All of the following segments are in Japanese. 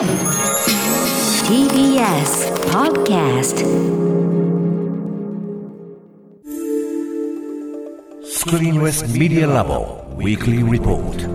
TBS Podcast スクリーンレスメディアラボウィークリーリポート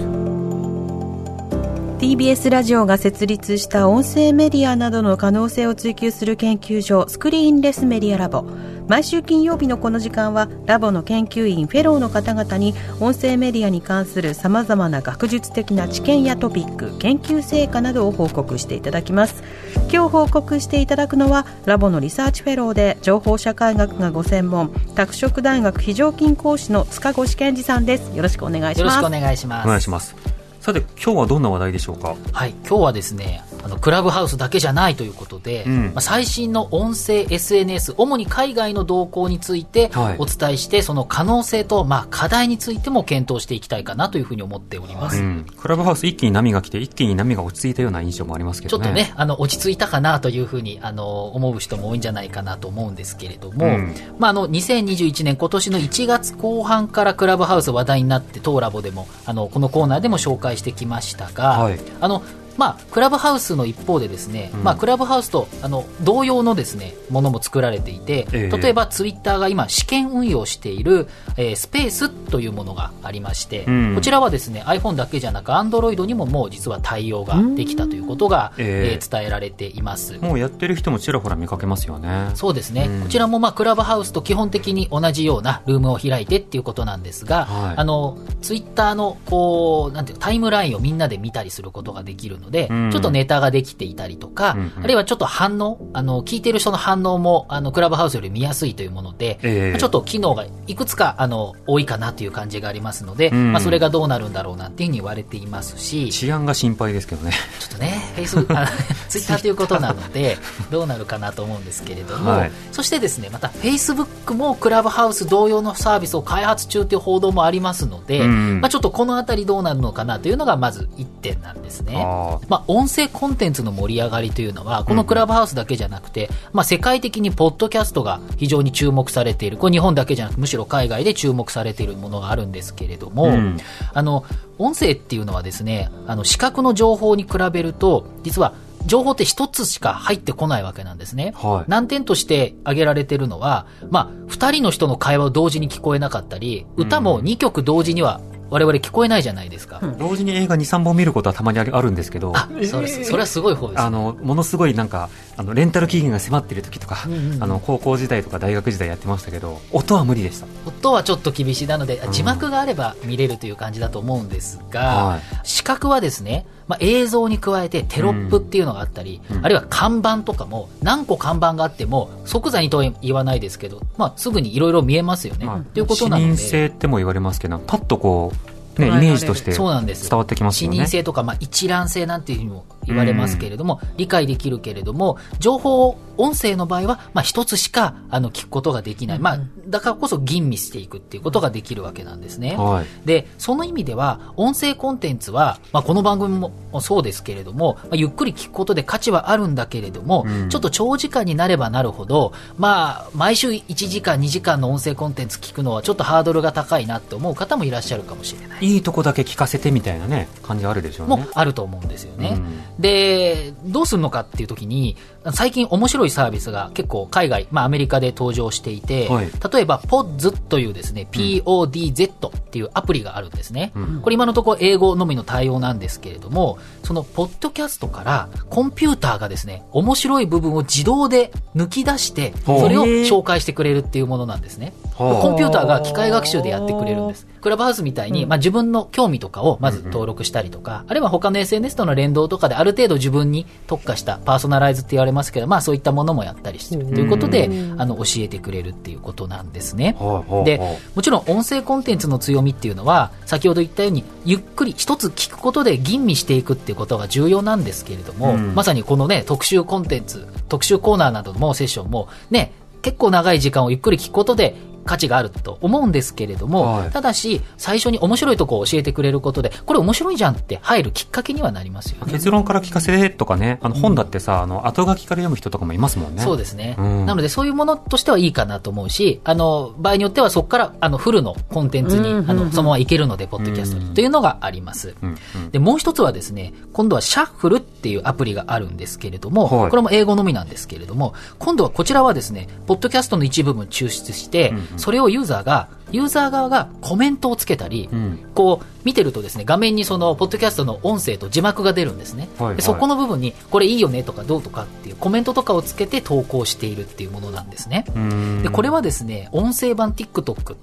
TBS ラジオが設立した音声メディアなどの可能性を追求する研究所スクリーンレスメディアラボ毎週金曜日のこの時間はラボの研究員フェローの方々に音声メディアに関するさまざまな学術的な知見やトピック研究成果などを報告していただきます今日報告していただくのはラボのリサーチフェローで情報社会学がご専門拓殖大学非常勤講師の塚越健二さんですよろしくお願いしますよろしくお願いします。お願いします。さて、今日はどんな話題でしょうか？はい、今日はですね、あのクラブハウスだけじゃないということで、うんまあ、最新の音声 SNS、主に海外の動向についてはいお伝えして、その可能性と、まあ、課題についても検討していきたいかなというふうに思っております。うん。クラブハウス一気に波が来て、一気に波が落ち着いたような印象もありますけどね。ちょっとね、あの、落ち着いたかなというふうに、あの、思う人も多いんじゃないかなと思うんですけれども、うんまあ、あの、2021年、今年の1月後半からクラブハウス話題になって、当ラボでも、あの、このコーナーでも紹介してきましたが、はいあの、まあ、クラブハウスの一方でですね、うん。まあ、クラブハウスとあの同様のですねものも作られていて、ええ。例えばツイッターが今試験運用している、えースペースというものがありまして、うん。こちらはですね iPhone だけじゃなく Android にももう実は対応ができたということが、ええ。えー伝えられています。もうやってる人もちらほら見かけますよね。そうですね、うん。こちらもまあクラブハウスと基本的に同じようなルームを開いてっていうことなんですが、はい。あのツイッターのこうなんていうかタイムラインをみんなで見たりすることができるので、うん。ちょっとネタができていたりとか、うんうん。あるいはちょっと反応、あの聞いている人の反応もあのクラブハウスより見やすいというもので、ええ。まあちょっと機能がいくつかあの多いかなという感じがありますので、うん。まあ、それがどうなるんだろうなっていうふうに言われていますし、治安が心配ですけどね。ちょっとね、フェイス、あツイッターということなので、どうなるかなと思うんですけれども、はい。そしてですね、またフェイスブックもクラブハウス同様のサービスを開発中という報道もありますので、うんまあちょっとこのあたりどうなるのかなというのがまず1点なんですね。あまあ、音声コンテンツの盛り上がりというのは、このクラブハウスだけじゃなくて、まあ、世界的にポッドキャストが非常に注目されている。これ日本だけじゃなく、むしろ海外で注目されているものがあるんですけれども、うんあの、音声っていうのはですね、あの、視覚の情報に比べると、実は、情報って一つしか入ってこないわけなんですね。はい難点として挙げられてるのは、まあ、二人の人の会話を同時に聞こえなかったり、歌も2曲同時には我々聞こえないじゃないですか。同時に映画2、3本見ることはたまにあるんですけど、あ、そうです。それはすごい方です。あの、ものすごいなんか、あの、レンタル期限が迫ってる時とか、うんうんうんあの、高校時代とか大学時代やってましたけど、音は無理でした。音はちょっと厳しいなので、ん字幕があれば見れるという感じだと思うんですが、はい視覚はですね、まあ、映像に加えてテロップっていうのがあったり、うんあるいは看板とかも何個看板があっても即座にとは言わないですけど、まあ、すぐにいろいろ見えますよね。まあということなので。視認性っても言われますけど、パッとこう、ね、イメージとして伝わってきます視よね。認性とか、まあ、一覧性なんていうふうにも言われますけれども、理解できるけれども、情報を、音声の場合は、まあ、一つしか、あの、聞くことができない。まあ、だからこそ吟味していくっていうことができるわけなんですね。はい。で、その意味では、音声コンテンツは、まあ、この番組もそうですけれども、まあ、ゆっくり聞くことで価値はあるんだけれども、うんちょっと長時間になればなるほど、まあ、毎週1時間、2時間の音声コンテンツ聞くのはちょっとハードルが高いなって思う方もいらっしゃるかもしれない。いいとこだけ聞かせてみたいなね、感じあるでしょうね。もあると思うんですよね。うんで、どうするのかっていう時に、最近面白いサービスが結構海外、まあアメリカで登場していて、はい例えば Pods というですね、PODZ っていうアプリがあるんですね。うんこれ今のところ英語のみの対応なんですけれども、そのポッドキャストからコンピューターがですね、面白い部分を自動で抜き出して、それを紹介してくれるっていうものなんですね。コンピューターが機械学習でやってくれるんです。クラブハウスみたいに、まあ、自分の興味とかをまず登録したりとか、あるいは他の SNS との連動とかである程度自分に特化したパーソナライズって言われますけど、まあそういったものもやったりしてるということで、あの、教えてくれるっていうことなんですね。で、もちろん音声コンテンツの強みっていうのは、先ほど言ったように、ゆっくり一つ聞くことで吟味していくっていうことが重要なんですけれども、うん。まさにこのね、特集コンテンツ、特集コーナーなどもセッションも、ね、結構長い時間をゆっくり聞くことで、価値があると思うんですけれども、はい。ただし、最初に面白いとこを教えてくれることで、これ面白いじゃんって入るきっかけにはなりますよね。結論から聞かせてとかね、あの本だってさ、あの後書きから読む人とかもいますもんね。そうですね、うん。なので、そういうものとしてはいいかなと思うし、あの、場合によってはそこから、あの、フルのコンテンツに、うんあの、そのままいけるので、ポッドキャストに、というのがあります。うんうん。で、もう一つはですね、今度はシャッフルっていうアプリがあるんですけれども、はい。これも英語のみなんですけれども、今度はこちらはですね、ポッドキャストの一部分抽出して、うんうんそれをユーザーが、ユーザー側がコメントをつけたり、うんこう、見てるとですね、画面にその、ポッドキャストの音声と字幕が出るんですね。はいはいでそこの部分に、これいいよねとかどうとかっていうコメントとかをつけて投稿しているっていうものなんですね。うんで、これはですね、音声版 TikTok っ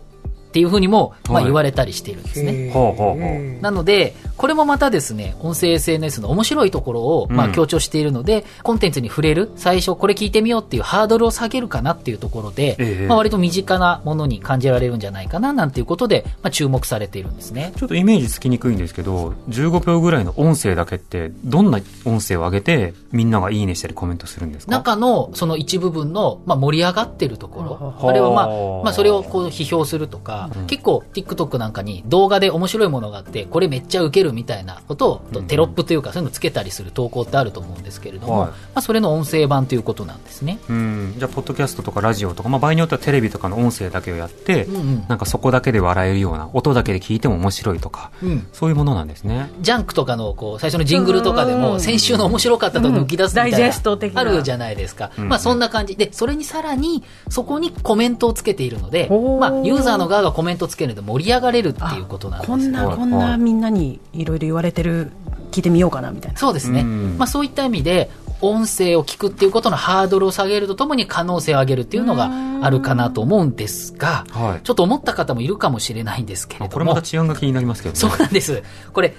ていうふうにも、まあはい言われたりしているんですね。ほうほうほう。なので、これもまたですね、音声 SNS の面白いところを、まあうん強調しているので、コンテンツに触れる、最初これ聞いてみようっていうハードルを下げるかなっていうところで、ええ。まあ割と身近なものに感じられるんじゃないかななんていうことで、まあ注目されているんですね。ちょっとイメージつきにくいんですけど、15秒ぐらいの音声だけって、どんな音声を上げて、みんながいいねしたりコメントするんですか？中のその一部分の、まあ、盛り上がってるところ、はあ。あれはまあ、まあ、それをこう批評するとか、結構 TikTok なんかに動画で面白いものがあって、これめっちゃウケるみたいなことを、うん。テロップというかそういうのつけたりする投稿ってあると思うんですけれども、はい。まあ、それの音声版ということなんですね。うん。じゃあ、ポッドキャストとかラジオとか、まあ場合によってはテレビとかの音声だけをやって、うんうんなんかそこだけで笑えるような、音だけで聞いても面白いとか、うん。そういうものなんですね。ジャンクとかのこう最初のジングルとかでうもん。先週の面白かったと抜き出すみたいな、うん。ダイジェスト的な。あるじゃないですか、うん。まあそんな感じ。でそれにさらにそこにコメントをつけているのでまあユーザーの側がコメントつけるので盛り上がれるっていうことなんですこんなはいこんなみんなにいろいろ言われてる聞いてみようかなみたいな。そうですね、うん。まあ、そういった意味で音声を聞くっていうことのハードルを下げるとともに可能性を上げるっていうのがあるかなと思うんですが、はい。ちょっと思った方もいるかもしれないんですけれあども。これまた治安が気になりますけどね。そうなんです。これ、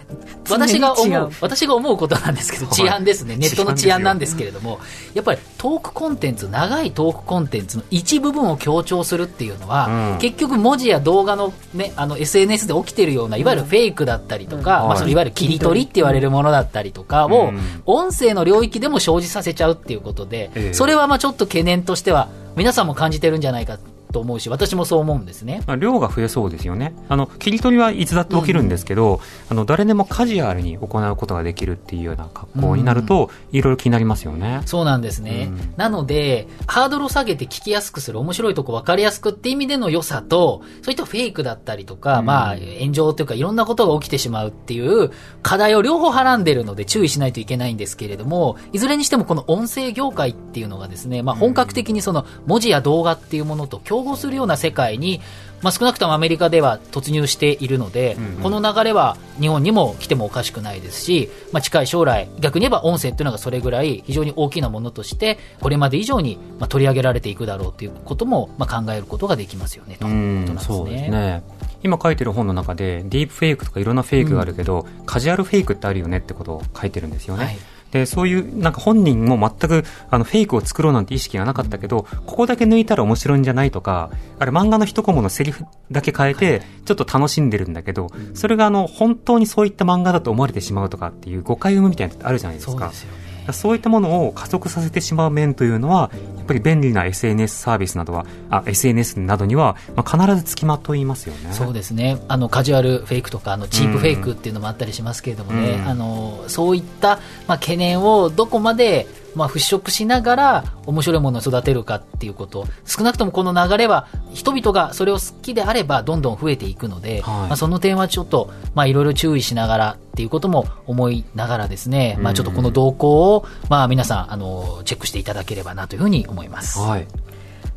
私が思違う。う、私が思うことなんですけど、はい。治安ですね。ネットの治治安なんですけれども、やっぱりトークコンテンツ、長いトークコンテンツの一部分を強調するっていうのは、うん。結局文字や動画のね、あの SNS で起きてるような、いわゆるフェイクだったりとか、うん。まあそのいわゆる切り取りって言われるものだったりとかを、うん。音声の領域でも生じさせちゃうっていうことで、ええ。それはまあちょっと懸念としては、皆さんも感じてるんじゃないか。と思うし、私もそう思うんですね。まあ、量が増えそうですよね。あの、切り取りはいつだって起きるんですけど、あの、誰でもカジュアルに行うことができるっていうような格好になると、いろいろ気になりますよね。そうなんですね。うんなので、ハードルを下げて聞きやすくする、面白いとこ分かりやすくって意味での良さと、そういったフェイクだったりとか、うんまあ、炎上というかいろんなことが起きてしまうっていう課題を両方はらんでるので注意しないといけないんですけれども、いずれにしてもこの音声業界っていうのがですね、まあ本格的にその文字や動画っていうものと競合するような世界に、まあ少なくともアメリカでは突入しているので、うんうんこの流れは日本にも来てもおかしくないですし、まあ、近い将来、逆に言えば音声っていうのがそれぐらい非常に大きなものとして、これまで以上にまあ取り上げられていくだろうということもまあ考えることができますよね、とういうことなんん、そうですすね。今書いてる本の中で、ディープフェイクとかいろんなフェイクがあるけど、カジュアルフェイクってあるよねってことを書いてるんですよね。はいで、そういう、なんか本人も全く、あの、フェイクを作ろうなんて意識がなかったけど、ここだけ抜いたら面白いんじゃないとか、あれ漫画の一コマのセリフだけ変えて、ちょっと楽しんでるんだけど、それがあの、本当にそういった漫画だと思われてしまうとかっていう誤解を生むみたいなのってあるじゃないですか。そうですよね。そういったものを加速させてしまう面というのは、やっぱり便利な SNS サービスなどは、あ、SNS などには、まあ、必ずつきまといますよね。そうですね。あの、カジュアルフェイクとか、あの、チープフェイクっていうのもあったりしますけれどもね、うんあの、そういった、まあ、懸念をどこまで、まあ、払拭しながら、面白いものを育てるかっていうこと。少なくともこの流れは、人々がそれを好きであれば、どんどん増えていくので、はいまあ、その点はちょっと、まあ、いろいろ注意しながらっていうことも思いながらですね、まあ、ちょっとこの動向を、まあ、皆さん、あの、チェックしていただければなというふうに思います。はい。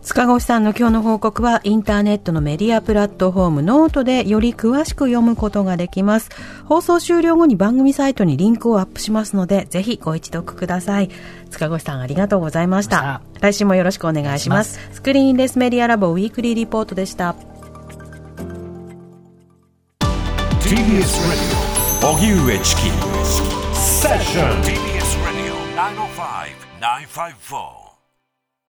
塚越さんの今日の報告はインターネットのメディアプラットフォームノートでより詳しく読むことができます。放送終了後に番組サイトにリンクをアップしますので、ぜひご一読ください。塚越さんありがとうございましたま。来週もよろしくお願いします。スクリーンレスメディアラボウィークリーリポートでした。TBS Radio 荻上チキセッション TBS Radio 905-954